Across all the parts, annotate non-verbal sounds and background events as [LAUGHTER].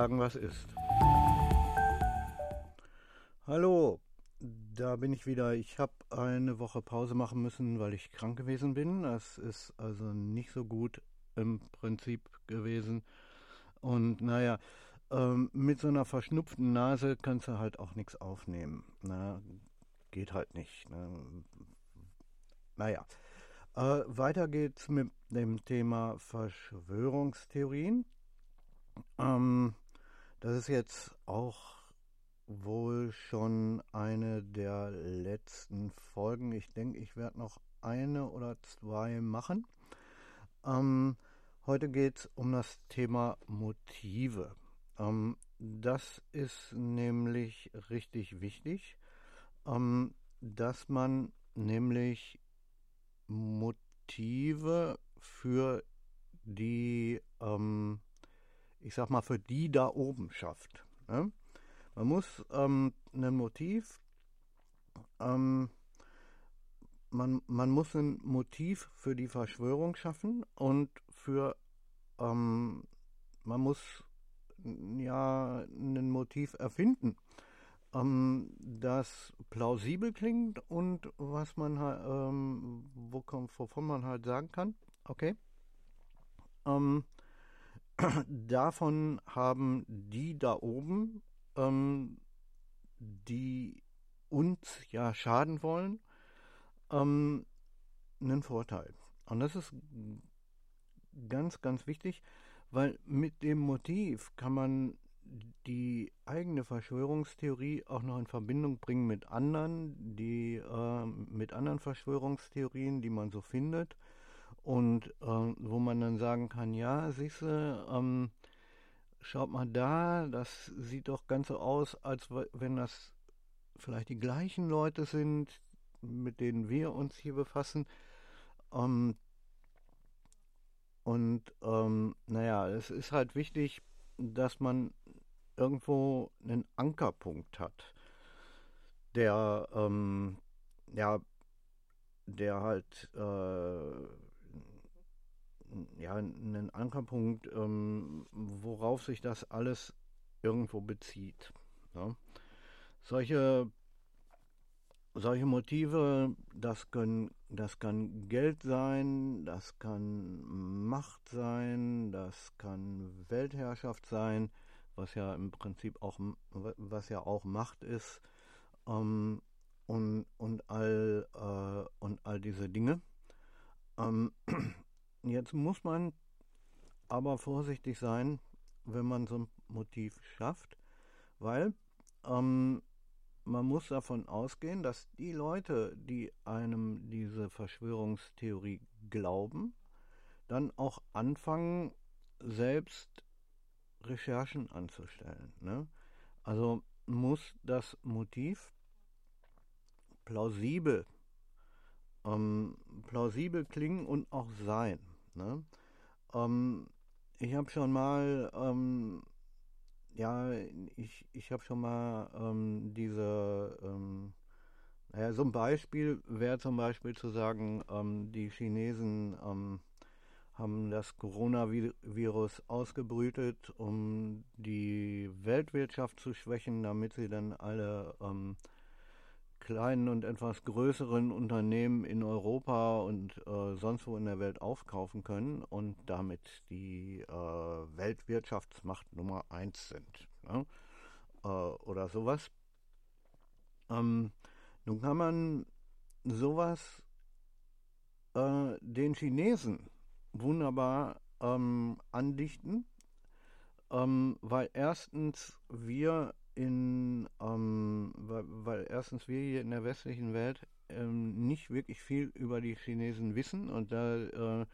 sagen, was ist. Hallo, da bin ich wieder. Ich habe eine Woche Pause machen müssen, weil ich krank gewesen bin. Das ist also nicht so gut im Prinzip gewesen. Und naja, ähm, mit so einer verschnupften Nase kannst du halt auch nichts aufnehmen. Na, geht halt nicht. Ne? Naja, äh, weiter geht's mit dem Thema Verschwörungstheorien. Ähm, das ist jetzt auch wohl schon eine der letzten Folgen. Ich denke, ich werde noch eine oder zwei machen. Ähm, heute geht es um das Thema Motive. Ähm, das ist nämlich richtig wichtig, ähm, dass man nämlich Motive für die, ähm, ich sag mal, für die da oben schafft. Ne? Man muss ähm, ein Motiv, ähm, man, man muss ein Motiv für die Verschwörung schaffen und für, ähm, man muss ja ein Motiv erfinden, ähm, das plausibel klingt und was man ähm, wovon man halt sagen kann, okay, ähm, davon haben die da oben, ähm, die uns ja schaden wollen, ähm, einen Vorteil. Und das ist ganz, ganz wichtig, weil mit dem Motiv kann man die eigene Verschwörungstheorie auch noch in Verbindung bringen mit anderen, die äh, mit anderen Verschwörungstheorien, die man so findet und äh, wo man dann sagen kann, ja, siehst du, ähm, schaut mal da, das sieht doch ganz so aus, als wenn das vielleicht die gleichen Leute sind, mit denen wir uns hier befassen. Ähm, und ähm, naja, es ist halt wichtig, dass man irgendwo einen Ankerpunkt hat, der ähm, ja, der halt äh, ja einen Ankerpunkt, ähm, worauf sich das alles irgendwo bezieht. Ja. Solche solche Motive, das können, das kann Geld sein, das kann Macht sein, das kann Weltherrschaft sein, was ja im Prinzip auch, was ja auch Macht ist, ähm, und, und, all, äh, und all diese Dinge. Ähm, jetzt muss man aber vorsichtig sein, wenn man so ein Motiv schafft, weil ähm, man muss davon ausgehen, dass die Leute, die einem diese Verschwörungstheorie glauben, dann auch anfangen, selbst Recherchen anzustellen. Ne? Also muss das Motiv plausibel, ähm, plausibel klingen und auch sein. Ne? Ähm, ich habe schon mal ähm, ja, ich, ich habe schon mal ähm, diese, ähm, naja, so ein Beispiel wäre zum Beispiel zu sagen, ähm, die Chinesen ähm, haben das Coronavirus ausgebrütet, um die Weltwirtschaft zu schwächen, damit sie dann alle kleinen und etwas größeren Unternehmen in Europa und äh, sonst wo in der Welt aufkaufen können und damit die äh, Weltwirtschaftsmacht Nummer eins sind. Ne? Äh, oder sowas. Ähm, nun kann man sowas äh, den Chinesen wunderbar ähm, andichten, ähm, weil erstens wir in, ähm, weil, weil, erstens wir hier in der westlichen Welt ähm, nicht wirklich viel über die Chinesen wissen und da, äh,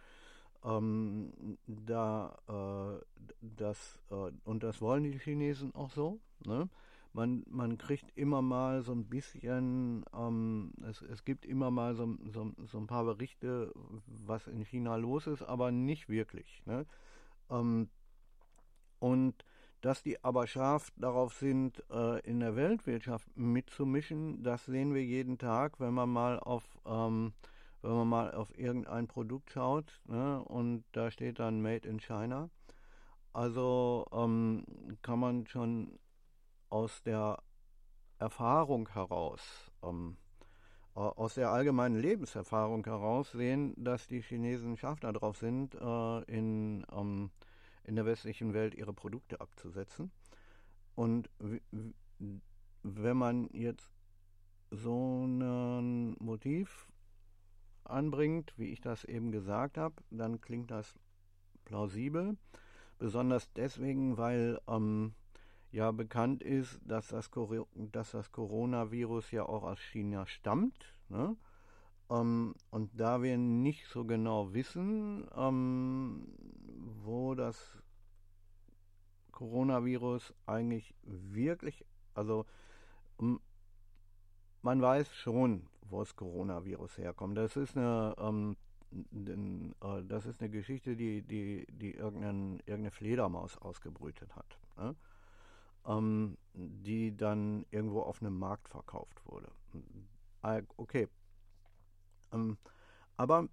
ähm, da äh, das äh, und das wollen die Chinesen auch so. Ne? Man, man kriegt immer mal so ein bisschen, ähm, es, es gibt immer mal so, so, so ein paar Berichte, was in China los ist, aber nicht wirklich. Ne? Ähm, und dass die aber scharf darauf sind, äh, in der Weltwirtschaft mitzumischen, das sehen wir jeden Tag, wenn man mal auf, ähm, wenn man mal auf irgendein Produkt schaut ne, und da steht dann Made in China. also ähm, kann man schon aus der Erfahrung heraus, ähm, aus der allgemeinen Lebenserfahrung heraus sehen, dass die Chinesen scharf darauf sind, äh, in, ähm, in der westlichen Welt ihre Produkte abzusetzen. Und wenn man jetzt so ein Motiv anbringt, wie ich das eben gesagt habe, dann klingt das plausibel. Besonders deswegen, weil ähm, ja bekannt ist, dass das, dass das Coronavirus ja auch aus China stammt. Ne? Ähm, und da wir nicht so genau wissen, ähm, wo das Coronavirus eigentlich wirklich, also man weiß schon, wo das Coronavirus herkommt. Das ist eine, ähm, äh, das ist eine Geschichte, die, die, die irgendein, irgendeine Fledermaus ausgebrütet hat, ne? ähm, die dann irgendwo auf einem Markt verkauft wurde. Äh, okay. Ähm, aber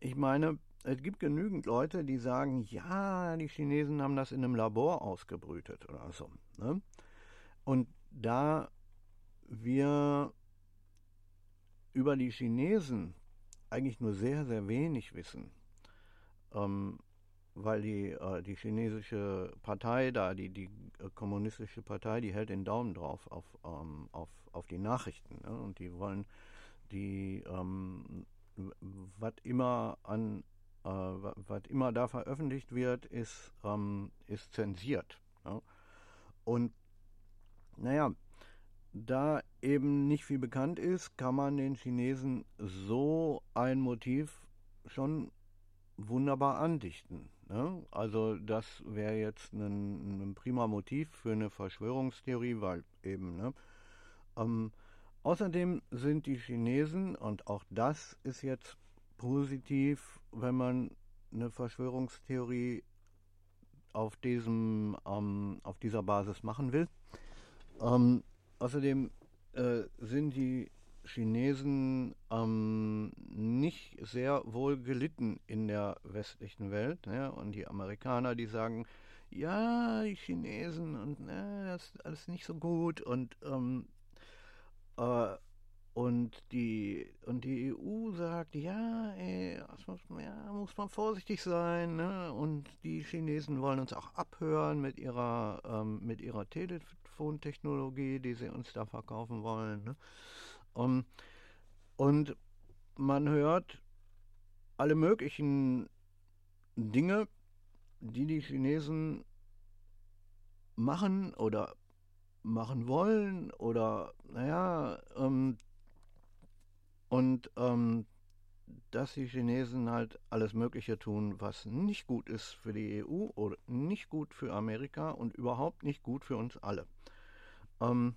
ich meine, es gibt genügend Leute, die sagen, ja, die Chinesen haben das in einem Labor ausgebrütet oder so. Ne? Und da wir über die Chinesen eigentlich nur sehr, sehr wenig wissen, ähm, weil die, äh, die chinesische Partei da, die, die äh, kommunistische Partei, die hält den Daumen drauf auf, ähm, auf, auf die Nachrichten. Ne? Und die wollen, die, ähm, was immer an, äh, was immer da veröffentlicht wird, ist, ähm, ist zensiert. Ne? Und naja, da eben nicht viel bekannt ist, kann man den Chinesen so ein Motiv schon wunderbar andichten. Ne? Also das wäre jetzt ein, ein, prima Motiv für eine Verschwörungstheorie, weil eben. Ne? Ähm, außerdem sind die Chinesen, und auch das ist jetzt positiv, wenn man eine Verschwörungstheorie auf, diesem, ähm, auf dieser Basis machen will, ähm, Außerdem äh, sind die Chinesen ähm, nicht sehr wohl gelitten in der westlichen Welt. Ne? Und die Amerikaner, die sagen, ja, die Chinesen und ne, das ist alles nicht so gut und ähm, äh, und die, und die EU sagt, ja, ey, muss, ja, muss man vorsichtig sein. Ne? Und die Chinesen wollen uns auch abhören mit ihrer, ähm, mit ihrer Telefontechnologie, die sie uns da verkaufen wollen. Ne? Um, und man hört alle möglichen Dinge, die die Chinesen machen oder machen wollen oder naja, ähm, und ähm, dass die Chinesen halt alles Mögliche tun, was nicht gut ist für die EU oder nicht gut für Amerika und überhaupt nicht gut für uns alle. Ähm,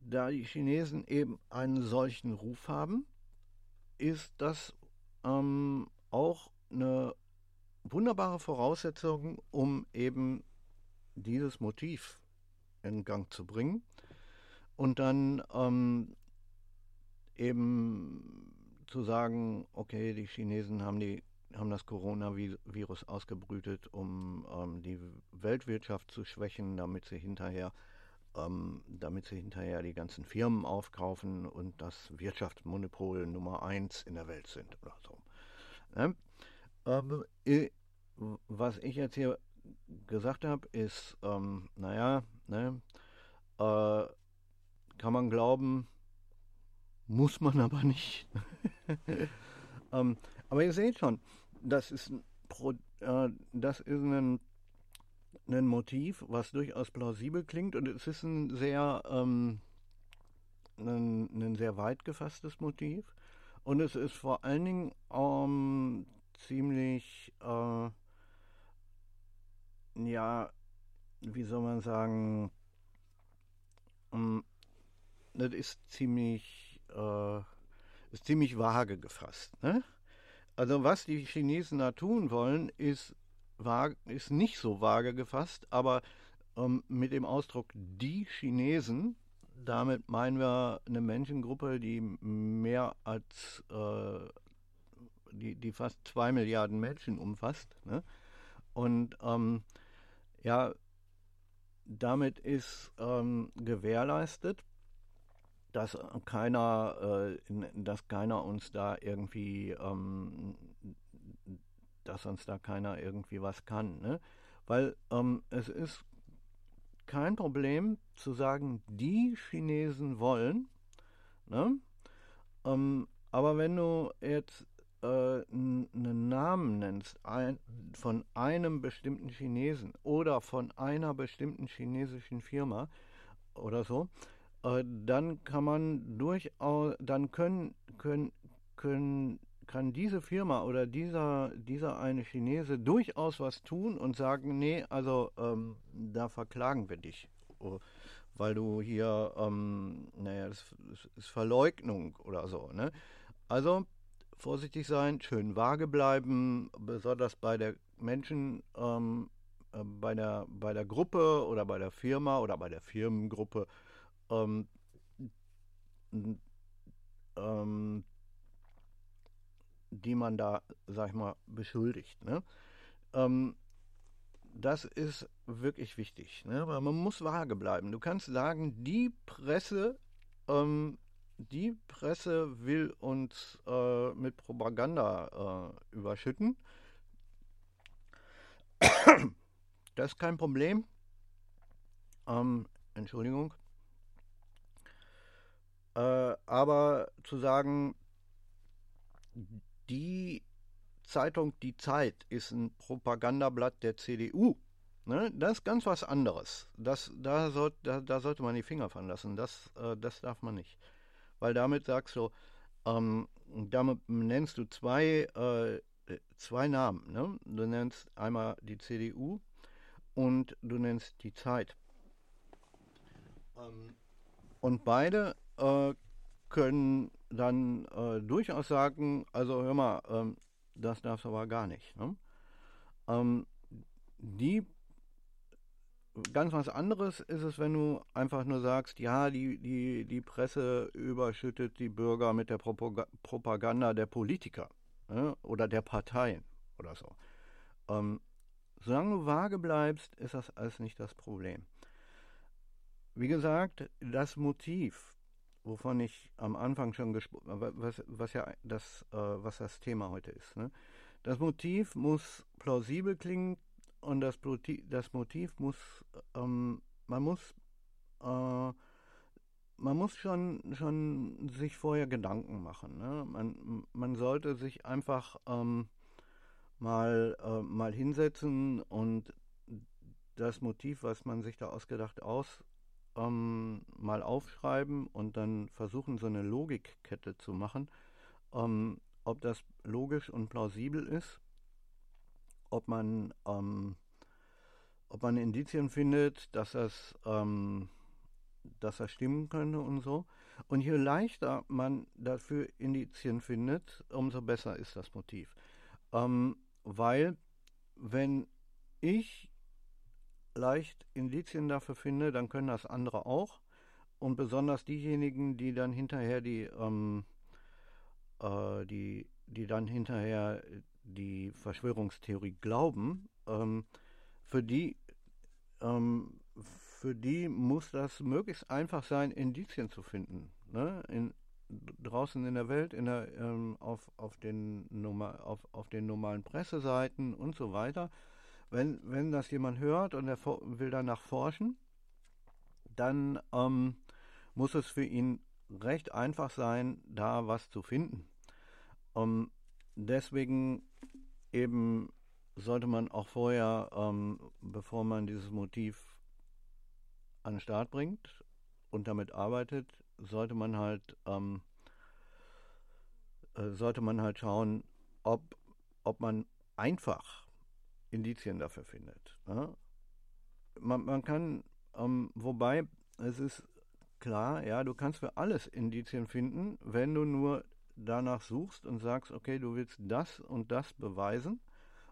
da die Chinesen eben einen solchen Ruf haben, ist das ähm, auch eine wunderbare Voraussetzung, um eben dieses Motiv in Gang zu bringen und dann ähm, eben zu sagen, okay, die Chinesen haben, die, haben das Coronavirus ausgebrütet, um ähm, die Weltwirtschaft zu schwächen, damit sie hinterher ähm, damit sie hinterher die ganzen Firmen aufkaufen und das Wirtschaftsmonopol Nummer eins in der Welt sind oder so. Ne? Ähm, was ich jetzt hier gesagt habe, ist, ähm, naja, ne, äh, kann man glauben, muss man aber nicht. [LAUGHS] ähm, aber ihr seht schon, das ist, Pro, äh, das ist ein, ein Motiv, was durchaus plausibel klingt und es ist ein sehr, ähm, ein, ein, sehr weit gefasstes Motiv. Und es ist vor allen Dingen ähm, ziemlich, äh, ja, wie soll man sagen, ähm, das ist ziemlich äh, ist ziemlich vage gefasst. Ne? Also was die Chinesen da tun wollen, ist, vage, ist nicht so vage gefasst, aber ähm, mit dem Ausdruck die Chinesen, damit meinen wir eine Menschengruppe, die mehr als äh, die, die fast zwei Milliarden Menschen umfasst. Ne? Und ähm, ja, damit ist ähm, gewährleistet, dass keiner, äh, dass keiner uns da irgendwie, ähm, dass uns da keiner irgendwie was kann. Ne? Weil ähm, es ist kein Problem zu sagen, die Chinesen wollen. Ne? Ähm, aber wenn du jetzt äh, einen Namen nennst ein, von einem bestimmten Chinesen oder von einer bestimmten chinesischen Firma oder so, dann kann man durchaus, dann können, können, können, kann diese Firma oder dieser, dieser eine Chinese durchaus was tun und sagen, nee, also ähm, da verklagen wir dich, oh, weil du hier, ähm, naja, das, das ist Verleugnung oder so. Ne? Also vorsichtig sein, schön vage bleiben, besonders bei der Menschen, ähm, äh, bei, der, bei der Gruppe oder bei der Firma oder bei der Firmengruppe, ähm, ähm, die man da, sag ich mal, beschuldigt. Ne? Ähm, das ist wirklich wichtig, ne? weil man muss vage bleiben. Du kannst sagen, die Presse ähm, die Presse will uns äh, mit Propaganda äh, überschütten. Das ist kein Problem. Ähm, Entschuldigung. Äh, aber zu sagen, die Zeitung Die Zeit ist ein Propagandablatt der CDU, ne, das ist ganz was anderes. Das, da, soll, da, da sollte man die Finger von lassen. Das, äh, das darf man nicht weil damit sagst du, ähm, damit nennst du zwei, äh, zwei Namen. Ne? Du nennst einmal die CDU und du nennst die Zeit. Ähm, und beide äh, können dann äh, durchaus sagen, also hör mal, ähm, das darfst du aber gar nicht. Ne? Ähm, die ganz was anderes ist es, wenn du einfach nur sagst, ja, die, die, die Presse überschüttet die Bürger mit der Propaganda der Politiker ne, oder der Parteien oder so. Ähm, solange du vage bleibst, ist das alles nicht das Problem. Wie gesagt, das Motiv, wovon ich am Anfang schon gesprochen habe, was, was ja das, äh, was das Thema heute ist, ne? das Motiv muss plausibel klingen, und das, das Motiv muss, ähm, man muss, äh, man muss schon, schon sich vorher Gedanken machen. Ne? Man, man sollte sich einfach ähm, mal, äh, mal hinsetzen und das Motiv, was man sich da ausgedacht aus, ähm, mal aufschreiben und dann versuchen, so eine Logikkette zu machen, ähm, ob das logisch und plausibel ist ob man, ähm, ob man Indizien findet, dass das, ähm, dass das stimmen könnte und so. Und je leichter man dafür Indizien findet, umso besser ist das Motiv. Ähm, weil, wenn ich leicht Indizien dafür finde, dann können das andere auch. Und besonders diejenigen, die dann hinterher die, ähm, äh, die, die dann hinterher die Verschwörungstheorie glauben, ähm, für die ähm, für die muss das möglichst einfach sein, Indizien zu finden. Ne? In, draußen in der Welt, in der, ähm, auf, auf, den normal, auf, auf den normalen Presseseiten und so weiter. Wenn, wenn das jemand hört und er will danach forschen, dann ähm, muss es für ihn recht einfach sein, da was zu finden. Ähm, deswegen eben sollte man auch vorher, ähm, bevor man dieses Motiv an den Start bringt und damit arbeitet, sollte man halt ähm, äh, sollte man halt schauen, ob, ob man einfach Indizien dafür findet. Ne? Man, man, kann, ähm, wobei es ist klar, ja, du kannst für alles Indizien finden, wenn du nur danach suchst und sagst, okay, du willst das und das beweisen,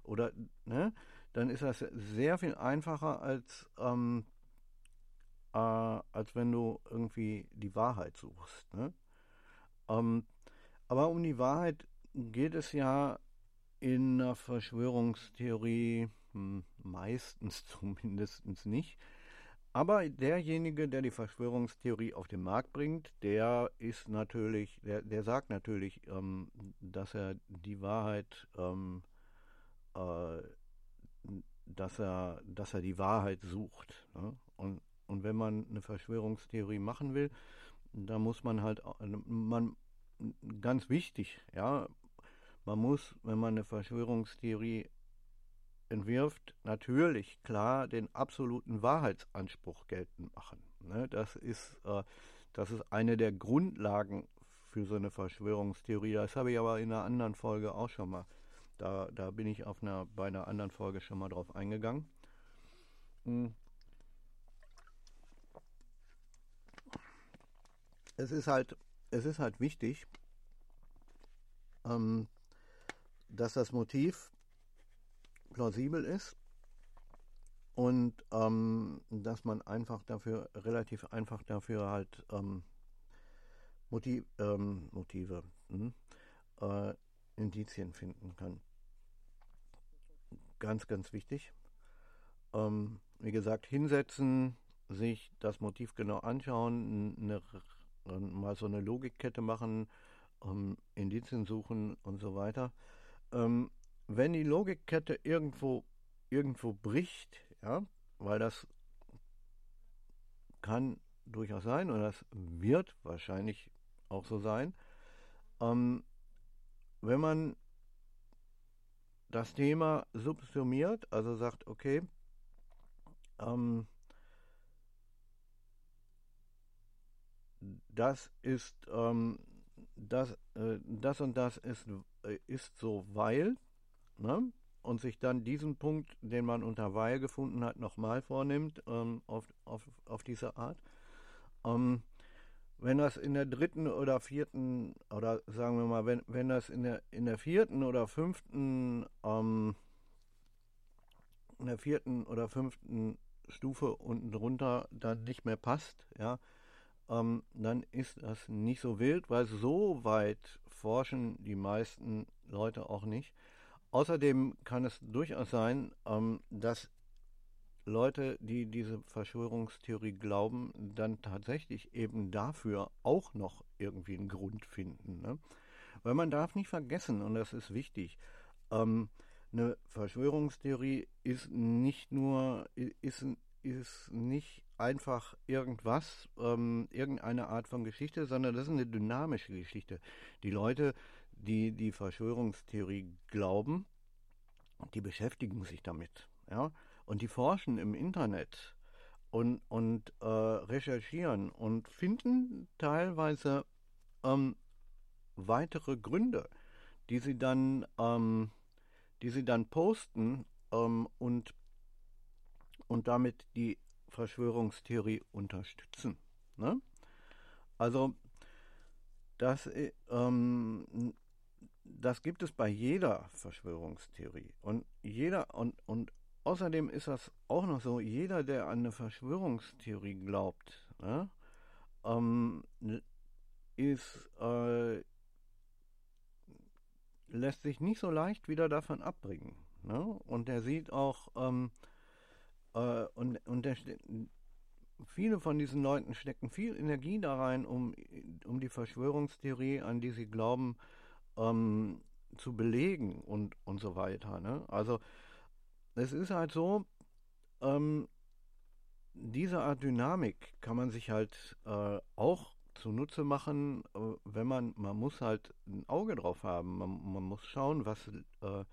oder, ne, dann ist das sehr viel einfacher als, ähm, äh, als wenn du irgendwie die Wahrheit suchst. Ne? Ähm, aber um die Wahrheit geht es ja in der Verschwörungstheorie hm, meistens [LAUGHS] zumindest nicht. Aber derjenige, der die Verschwörungstheorie auf den Markt bringt, der ist natürlich, der, der sagt natürlich, ähm, dass er die Wahrheit, ähm, äh, dass er, dass er die Wahrheit sucht. Ne? Und, und wenn man eine Verschwörungstheorie machen will, da muss man halt, man, ganz wichtig, ja, man muss, wenn man eine Verschwörungstheorie entwirft, natürlich klar den absoluten Wahrheitsanspruch geltend machen. Ne? Das, ist, äh, das ist eine der Grundlagen für so eine Verschwörungstheorie. Das habe ich aber in einer anderen Folge auch schon mal. Da, da bin ich auf einer, bei einer anderen Folge schon mal drauf eingegangen. Hm. Es ist halt, es ist halt wichtig, ähm, dass das Motiv plausibel ist und ähm, dass man einfach dafür, relativ einfach dafür halt ähm, Motiv, ähm, Motive, mh, äh, Indizien finden kann. Ganz, ganz wichtig. Ähm, wie gesagt, hinsetzen, sich das Motiv genau anschauen, eine, mal so eine Logikkette machen, ähm, Indizien suchen und so weiter. Ähm, wenn die Logikkette irgendwo, irgendwo bricht, ja, weil das kann durchaus sein und das wird wahrscheinlich auch so sein, ähm, wenn man das Thema subsumiert, also sagt, okay, ähm, das ist ähm, das, äh, das und das ist, äh, ist so, weil, ne? und sich dann diesen Punkt, den man unter weil gefunden hat, nochmal vornimmt, ähm, auf, auf, auf diese Art. Ähm, wenn das in der dritten oder vierten, oder sagen wir mal, wenn, wenn das in der, in der vierten oder fünften, ähm, in der vierten oder fünften Stufe unten drunter dann nicht mehr passt, ja, ähm, dann ist das nicht so wild, weil so weit forschen die meisten Leute auch nicht. Außerdem kann es durchaus sein, ähm, dass Leute, die diese Verschwörungstheorie glauben, dann tatsächlich eben dafür auch noch irgendwie einen Grund finden. Ne? Weil man darf nicht vergessen, und das ist wichtig, ähm, eine Verschwörungstheorie ist nicht nur, ist, ist nicht einfach irgendwas, ähm, irgendeine Art von Geschichte, sondern das ist eine dynamische Geschichte. Die Leute, die die Verschwörungstheorie glauben, die beschäftigen sich damit, ja, und die forschen im Internet und, und äh, recherchieren und finden teilweise ähm, weitere Gründe, die sie dann, ähm, die sie dann posten ähm, und, und damit die Verschwörungstheorie unterstützen. Ne? Also das, äh, ähm, das gibt es bei jeder Verschwörungstheorie. Und jeder und, und außerdem ist das auch noch so, jeder, der an eine Verschwörungstheorie glaubt, ne, ähm, ist äh, lässt sich nicht so leicht wieder davon abbringen. Ne? Und der sieht auch, ähm, äh, und, und der, viele von diesen Leuten stecken viel Energie da rein, um, um die Verschwörungstheorie, an die sie glauben, ähm, zu belegen und, und so weiter. Ne? Also es ist halt so, ähm, diese Art Dynamik kann man sich halt äh, auch zunutze machen, äh, wenn man, man muss halt ein Auge drauf haben. Man, man muss schauen, was, äh,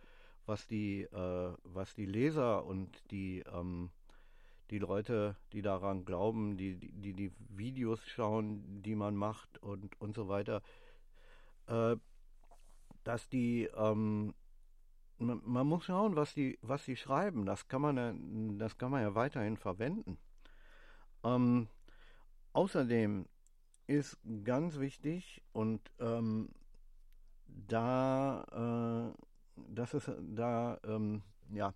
was, die, äh, was die Leser und die, ähm, die Leute, die daran glauben, die, die die Videos schauen, die man macht und, und so weiter, äh, dass die, ähm, man, man, muss schauen, was die, was die schreiben. Das kann man ja, das kann man ja weiterhin verwenden. Ähm, außerdem ist ganz wichtig und ähm, da, äh, das ist da, ähm, ja,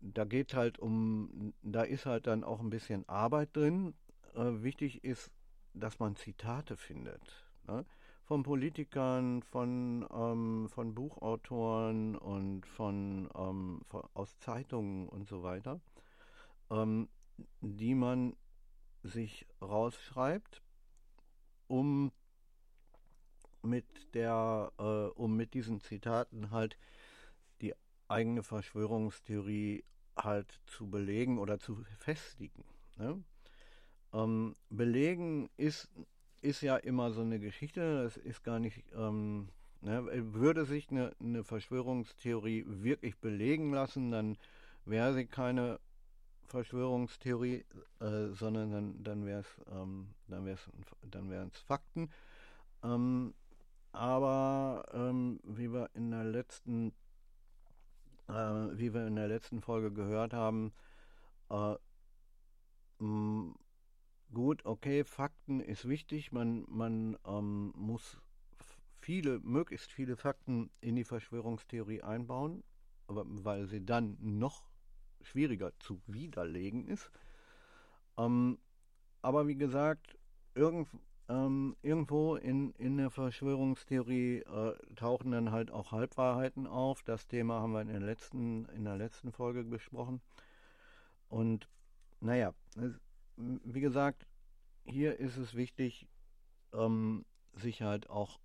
da geht halt um, da ist halt dann auch ein bisschen Arbeit drin. Äh, wichtig ist, dass man Zitate findet. Ne? von Politikern, von, ähm, von Buchautoren und von, ähm, von, aus Zeitungen und so weiter, ähm, die man sich rausschreibt, um mit der, äh, um mit diesen Zitaten halt die eigene Verschwörungstheorie halt zu belegen oder zu festigen. Ne? Ähm, belegen ist, ist ja immer so eine Geschichte, das ist gar nicht, ähm, ne? würde sich eine, eine Verschwörungstheorie wirklich belegen lassen, dann wäre sie keine Verschwörungstheorie, äh, sondern dann, dann wäre es ähm, dann dann wären es Fakten. Ähm, aber ähm, wie wir in der letzten äh, wie wir in der letzten Folge gehört haben, äh, mh, gut, okay, Fakten ist wichtig, man, man ähm, muss viele, möglichst viele Fakten in die Verschwörungstheorie einbauen, weil sie dann noch schwieriger zu widerlegen ist. Ähm, aber wie gesagt, irgend, ähm, irgendwo in, in der Verschwörungstheorie äh, tauchen dann halt auch Halbwahrheiten auf. Das Thema haben wir in der letzten, in der letzten Folge besprochen. Und naja, es, wie gesagt, hier ist es wichtig, ähm, sich halt auch,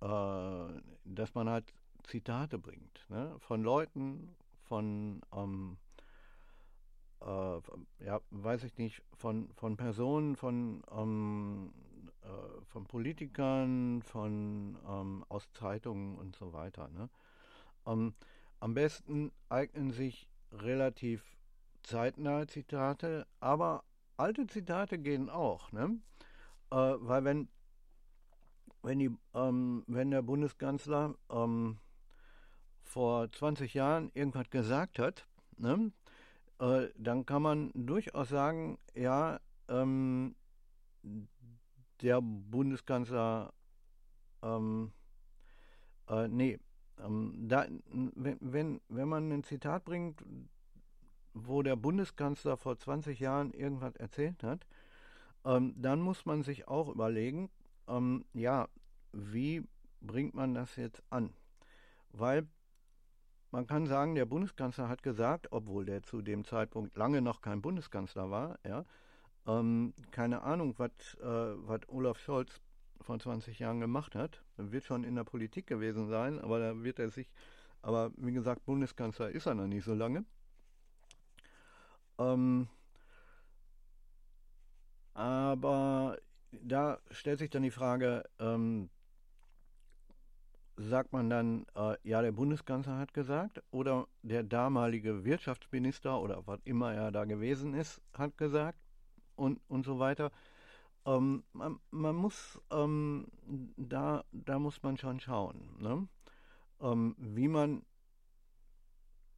äh, dass man halt Zitate bringt ne? von Leuten, von ähm, äh, ja, weiß ich nicht, von, von Personen, von, ähm, äh, von Politikern, von ähm, aus Zeitungen und so weiter. Ne? Ähm, am besten eignen sich relativ zeitnahe Zitate, aber alte Zitate gehen auch, ne? Äh, weil wenn wenn, die, ähm, wenn der Bundeskanzler ähm, vor 20 Jahren irgendwas gesagt hat, ne, äh, dann kann man durchaus sagen, ja, ähm, der Bundeskanzler, ähm, äh, nee, ähm, da, wenn, wenn, wenn man ein Zitat bringt, wo der Bundeskanzler vor 20 Jahren irgendwas erzählt hat, ähm, dann muss man sich auch überlegen, ähm, ja, wie bringt man das jetzt an? Weil man kann sagen, der Bundeskanzler hat gesagt, obwohl der zu dem Zeitpunkt lange noch kein Bundeskanzler war, ja, ähm, keine Ahnung, was äh, Olaf Scholz vor 20 Jahren gemacht hat. Er wird schon in der Politik gewesen sein, aber da wird er sich, aber wie gesagt, Bundeskanzler ist er noch nicht so lange. Ähm, aber da stellt sich dann die Frage, ähm, sagt man dann, äh, ja, der Bundeskanzler hat gesagt oder der damalige Wirtschaftsminister oder was immer er da gewesen ist, hat gesagt und, und so weiter. Ähm, man, man, muss, ähm, da, da muss man schon schauen, ne? ähm, wie, man,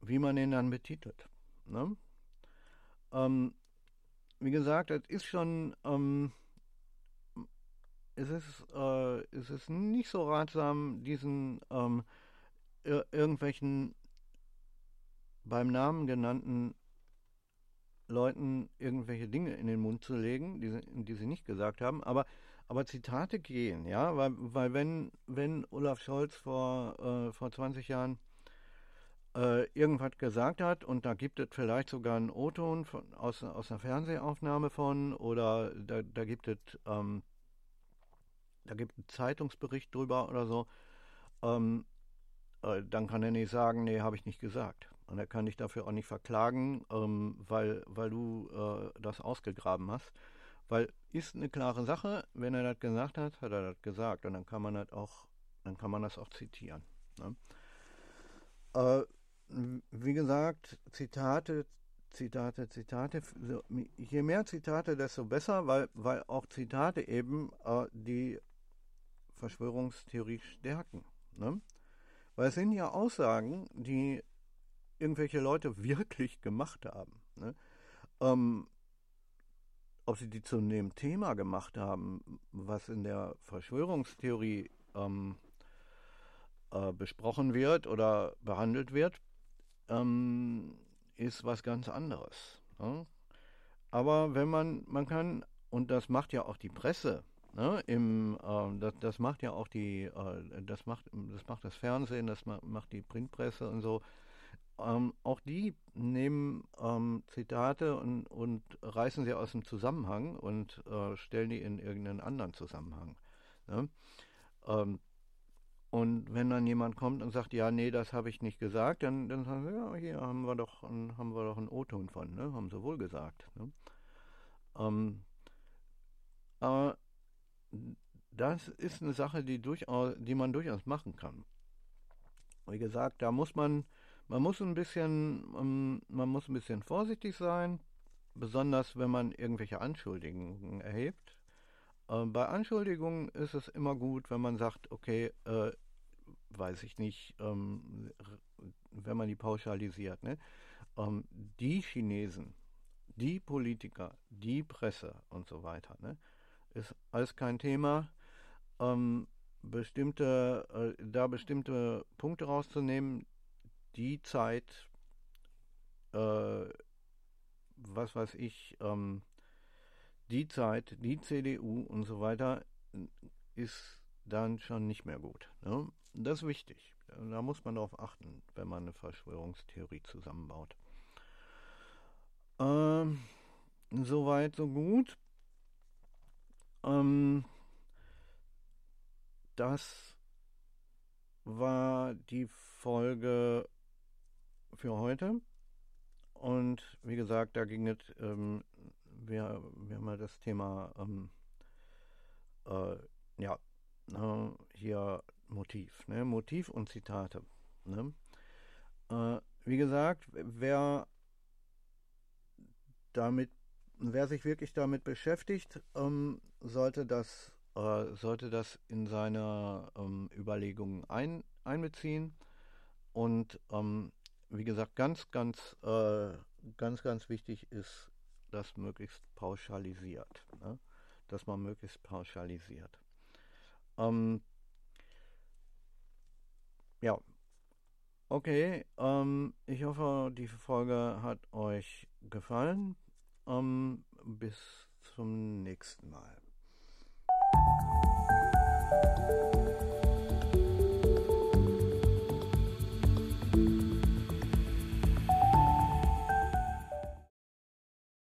wie man ihn dann betitelt. Ne? Ähm, wie gesagt, es ist schon ähm, es ist, äh, es ist nicht so ratsam, diesen ähm, ir irgendwelchen beim Namen genannten Leuten irgendwelche Dinge in den Mund zu legen, die sie, die sie nicht gesagt haben, aber, aber Zitate gehen, ja, weil, weil wenn, wenn Olaf Scholz vor, äh, vor 20 Jahren äh, irgendwas gesagt hat und da gibt es vielleicht sogar einen O-Ton aus, aus einer Fernsehaufnahme von oder da, da gibt es ähm, da gibt einen Zeitungsbericht drüber oder so, ähm, äh, dann kann er nicht sagen, nee, habe ich nicht gesagt. Und er kann dich dafür auch nicht verklagen, ähm, weil, weil du äh, das ausgegraben hast. Weil ist eine klare Sache, wenn er das gesagt hat, hat er das gesagt. Und dann kann man das auch, dann kann man das auch zitieren. Ne? Äh, wie gesagt, Zitate, Zitate, Zitate. Je mehr Zitate, desto besser, weil, weil auch Zitate eben äh, die Verschwörungstheorie stärken. Ne? Weil es sind ja Aussagen, die irgendwelche Leute [LAUGHS] wirklich gemacht haben. Ne? Ähm, ob sie die zu dem Thema gemacht haben, was in der Verschwörungstheorie ähm, äh, besprochen wird oder behandelt wird, ähm, ist was ganz anderes. Ne? Aber wenn man, man kann, und das macht ja auch die Presse, Ne? Im, äh, das, das macht ja auch die, äh, das macht, das macht das Fernsehen, das macht die Printpresse und so. Ähm, auch die nehmen ähm, Zitate und, und reißen sie aus dem Zusammenhang und äh, stellen die in irgendeinen anderen Zusammenhang. Ne? Ähm, und wenn dann jemand kommt und sagt, ja, nee, das habe ich nicht gesagt, dann, dann sagen sie, ja, hier haben wir doch, haben wir doch einen O-Ton von, ne? haben sie wohl gesagt. Ne? Ähm, aber das ist eine Sache, die, durchaus, die man durchaus machen kann. Wie gesagt, da muss man, man muss ein bisschen, ähm, man muss ein bisschen vorsichtig sein, besonders wenn man irgendwelche Anschuldigungen erhebt. Äh, bei Anschuldigungen ist es immer gut, wenn man sagt, okay, äh, weiß ich nicht, ähm, wenn man die pauschalisiert, ne? Ähm, die Chinesen, die Politiker, die Presse und so weiter, ne? Ist alles kein Thema. Ähm, bestimmte, äh, da bestimmte Punkte rauszunehmen, die Zeit, äh, was weiß ich, ähm, die Zeit, die CDU und so weiter, ist dann schon nicht mehr gut. Ne? Das ist wichtig. Da muss man darauf achten, wenn man eine Verschwörungstheorie zusammenbaut. Ähm, Soweit, so gut. Ähm, das war die Folge für heute. Und wie gesagt, da ging es, ähm, wir, wir haben ja das Thema, ähm, äh, ja, äh, hier Motiv, ne? Motiv und Zitate. Ne? Äh, wie gesagt, wer damit, wer sich wirklich damit beschäftigt, ähm, sollte das äh, sollte das in seine ähm, Überlegungen ein, einbeziehen und ähm, wie gesagt ganz ganz äh, ganz ganz wichtig ist, dass möglichst pauschalisiert, ne? dass man möglichst pauschalisiert. Ähm, ja, okay. Ähm, ich hoffe, die Folge hat euch gefallen. Ähm, bis zum nächsten Mal.